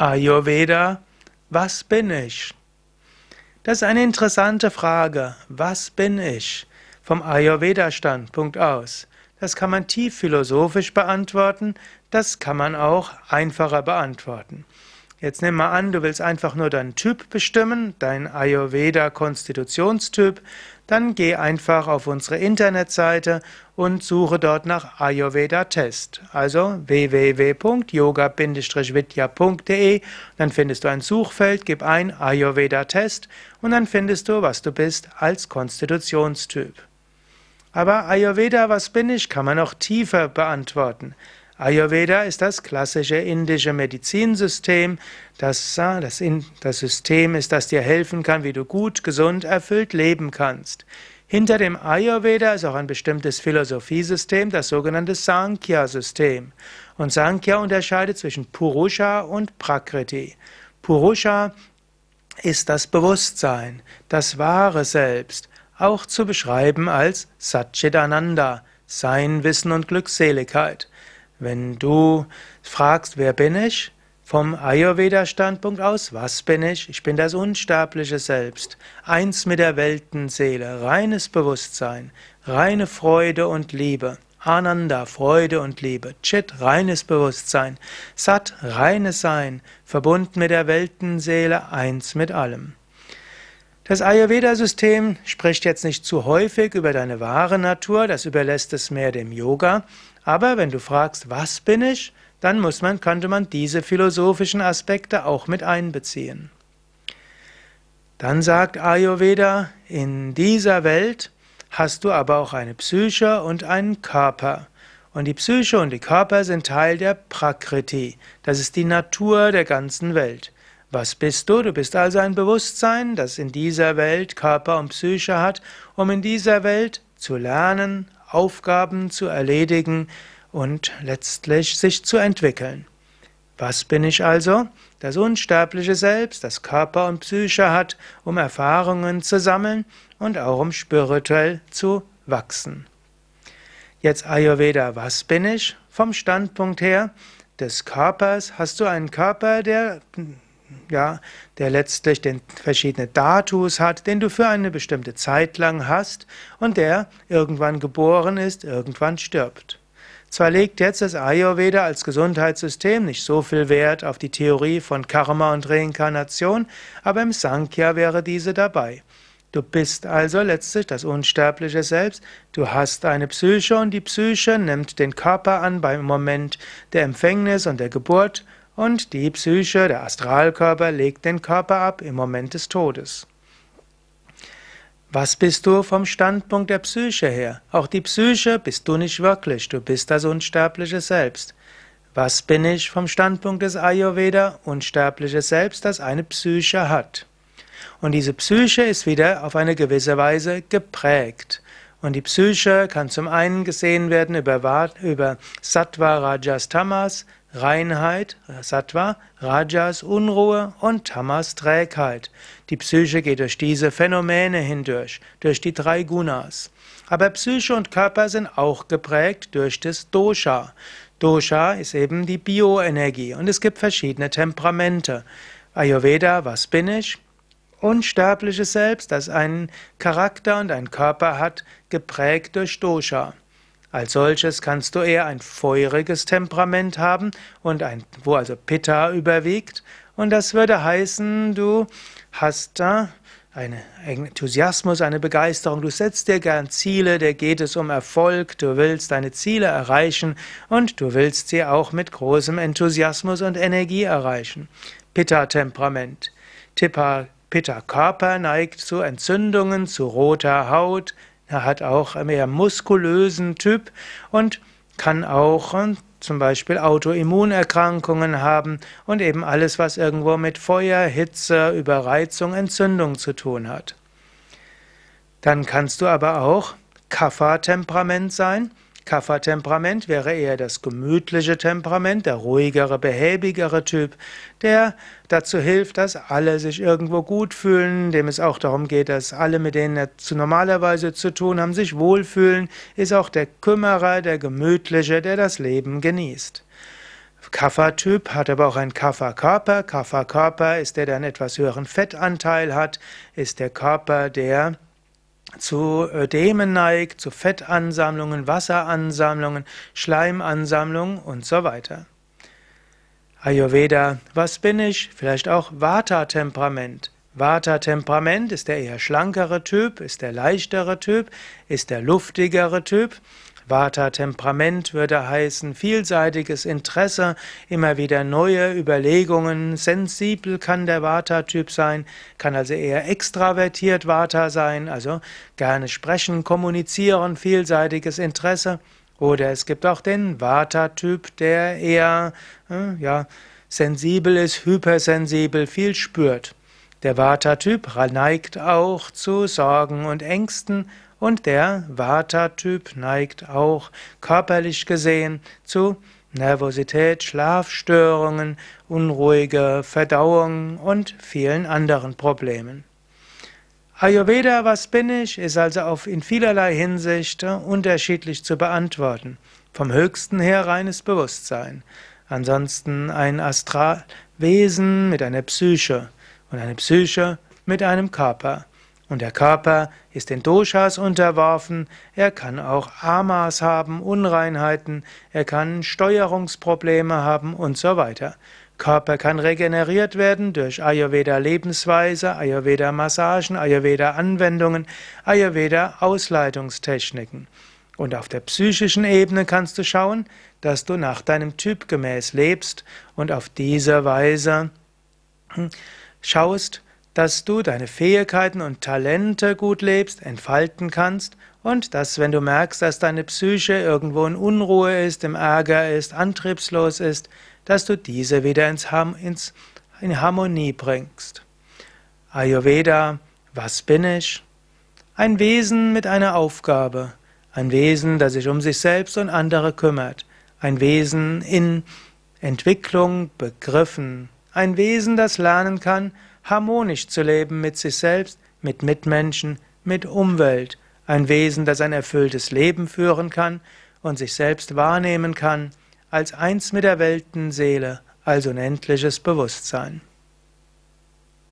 Ayurveda, was bin ich? Das ist eine interessante Frage. Was bin ich? Vom Ayurveda-Standpunkt aus. Das kann man tief philosophisch beantworten, das kann man auch einfacher beantworten. Jetzt nimm mal an, du willst einfach nur deinen Typ bestimmen, dein Ayurveda-Konstitutionstyp. Dann geh einfach auf unsere Internetseite und suche dort nach Ayurveda-Test. Also www.yoga-vidya.de. Dann findest du ein Suchfeld, gib ein Ayurveda-Test und dann findest du, was du bist als Konstitutionstyp. Aber Ayurveda, was bin ich, kann man auch tiefer beantworten. Ayurveda ist das klassische indische Medizinsystem. Das, das, das System ist, das dir helfen kann, wie du gut, gesund, erfüllt leben kannst. Hinter dem Ayurveda ist auch ein bestimmtes Philosophiesystem, das sogenannte Sankhya-System. Und Sankhya unterscheidet zwischen Purusha und Prakriti. Purusha ist das Bewusstsein, das wahre Selbst, auch zu beschreiben als Satchitananda, Sein, Wissen und Glückseligkeit. Wenn du fragst, wer bin ich? Vom Ayurveda-Standpunkt aus, was bin ich? Ich bin das unsterbliche Selbst, eins mit der Weltenseele, reines Bewusstsein, reine Freude und Liebe. Ananda, Freude und Liebe. Chit, reines Bewusstsein. Sat, reines Sein, verbunden mit der Weltenseele, eins mit allem. Das Ayurveda-System spricht jetzt nicht zu häufig über deine wahre Natur, das überlässt es mehr dem Yoga. Aber wenn du fragst, was bin ich, dann muss man, könnte man diese philosophischen Aspekte auch mit einbeziehen. Dann sagt Ayurveda, in dieser Welt hast du aber auch eine Psyche und einen Körper. Und die Psyche und die Körper sind Teil der Prakriti. Das ist die Natur der ganzen Welt. Was bist du? Du bist also ein Bewusstsein, das in dieser Welt Körper und Psyche hat, um in dieser Welt zu lernen, Aufgaben zu erledigen und letztlich sich zu entwickeln. Was bin ich also? Das unsterbliche Selbst, das Körper und Psyche hat, um Erfahrungen zu sammeln und auch um spirituell zu wachsen. Jetzt Ayurveda, was bin ich? Vom Standpunkt her des Körpers hast du einen Körper, der ja, der letztlich den verschiedene Datus hat, den du für eine bestimmte Zeit lang hast und der irgendwann geboren ist, irgendwann stirbt. Zwar legt jetzt das Ayurveda als Gesundheitssystem nicht so viel Wert auf die Theorie von Karma und Reinkarnation, aber im Sankhya wäre diese dabei. Du bist also letztlich das unsterbliche Selbst, du hast eine Psyche und die Psyche nimmt den Körper an beim Moment der Empfängnis und der Geburt und die Psyche, der Astralkörper, legt den Körper ab im Moment des Todes. Was bist du vom Standpunkt der Psyche her? Auch die Psyche bist du nicht wirklich, du bist das unsterbliche Selbst. Was bin ich vom Standpunkt des Ayurveda? Unsterbliches Selbst, das eine Psyche hat. Und diese Psyche ist wieder auf eine gewisse Weise geprägt. Und die Psyche kann zum einen gesehen werden über, über Sattva, Rajas, Tamas, Reinheit, Sattva, Rajas, Unruhe und Tamas, Trägheit. Die Psyche geht durch diese Phänomene hindurch, durch die drei Gunas. Aber Psyche und Körper sind auch geprägt durch das Dosha. Dosha ist eben die Bioenergie und es gibt verschiedene Temperamente. Ayurveda, was bin ich? unsterbliches Selbst, das einen Charakter und einen Körper hat, geprägt durch Dosha. Als solches kannst du eher ein feuriges Temperament haben und ein, wo also Pitta überwiegt. Und das würde heißen, du hast da einen Enthusiasmus, eine Begeisterung. Du setzt dir gern Ziele, dir geht es um Erfolg, du willst deine Ziele erreichen und du willst sie auch mit großem Enthusiasmus und Energie erreichen. Pitta-Temperament. Pitta-Körper neigt zu Entzündungen, zu roter Haut. Er hat auch einen mehr muskulösen Typ und kann auch äh, zum Beispiel Autoimmunerkrankungen haben und eben alles, was irgendwo mit Feuer, Hitze, Überreizung, Entzündung zu tun hat. Dann kannst du aber auch Kapha-Temperament sein. Kapha-Temperament wäre eher das gemütliche Temperament, der ruhigere, behäbigere Typ, der dazu hilft, dass alle sich irgendwo gut fühlen, dem es auch darum geht, dass alle, mit denen er zu normalerweise zu tun haben, sich wohlfühlen, ist auch der Kümmerer, der Gemütliche, der das Leben genießt. Kapha-Typ hat aber auch einen Kapha-Körper. Kapha-Körper ist der, der einen etwas höheren Fettanteil hat, ist der Körper, der zu Ödemen neigt, zu Fettansammlungen, Wasseransammlungen, Schleimansammlungen und so weiter. Ayurveda, was bin ich? Vielleicht auch Vata-Temperament. Vata-Temperament ist der eher schlankere Typ, ist der leichtere Typ, ist der luftigere Typ. Vata-Temperament würde heißen vielseitiges Interesse, immer wieder neue Überlegungen, sensibel kann der Vata-Typ sein, kann also eher extravertiert Vata sein, also gerne sprechen, kommunizieren, vielseitiges Interesse. Oder es gibt auch den Vata-Typ, der eher äh, ja, sensibel ist, hypersensibel, viel spürt. Der Vata-Typ neigt auch zu Sorgen und Ängsten und der Vata-Typ neigt auch körperlich gesehen zu Nervosität, Schlafstörungen, unruhige Verdauung und vielen anderen Problemen. Ayurveda, was bin ich, ist also auf in vielerlei Hinsicht unterschiedlich zu beantworten. Vom höchsten her reines Bewusstsein. Ansonsten ein Astralwesen mit einer Psyche und eine Psyche mit einem Körper. Und der Körper ist den Doshas unterworfen, er kann auch Amas haben, Unreinheiten, er kann Steuerungsprobleme haben und so weiter. Körper kann regeneriert werden durch Ayurveda-Lebensweise, Ayurveda-Massagen, Ayurveda-Anwendungen, Ayurveda-Ausleitungstechniken. Und auf der psychischen Ebene kannst du schauen, dass du nach deinem Typ gemäß lebst und auf diese Weise hm, schaust, dass du deine Fähigkeiten und Talente gut lebst, entfalten kannst und dass, wenn du merkst, dass deine Psyche irgendwo in Unruhe ist, im Ärger ist, antriebslos ist, dass du diese wieder ins, ins, in Harmonie bringst. Ayurveda, was bin ich? Ein Wesen mit einer Aufgabe, ein Wesen, das sich um sich selbst und andere kümmert, ein Wesen in Entwicklung begriffen, ein Wesen, das lernen kann, harmonisch zu leben mit sich selbst, mit Mitmenschen, mit Umwelt, ein Wesen, das ein erfülltes Leben führen kann und sich selbst wahrnehmen kann als eins mit der Weltenseele, als unendliches Bewusstsein.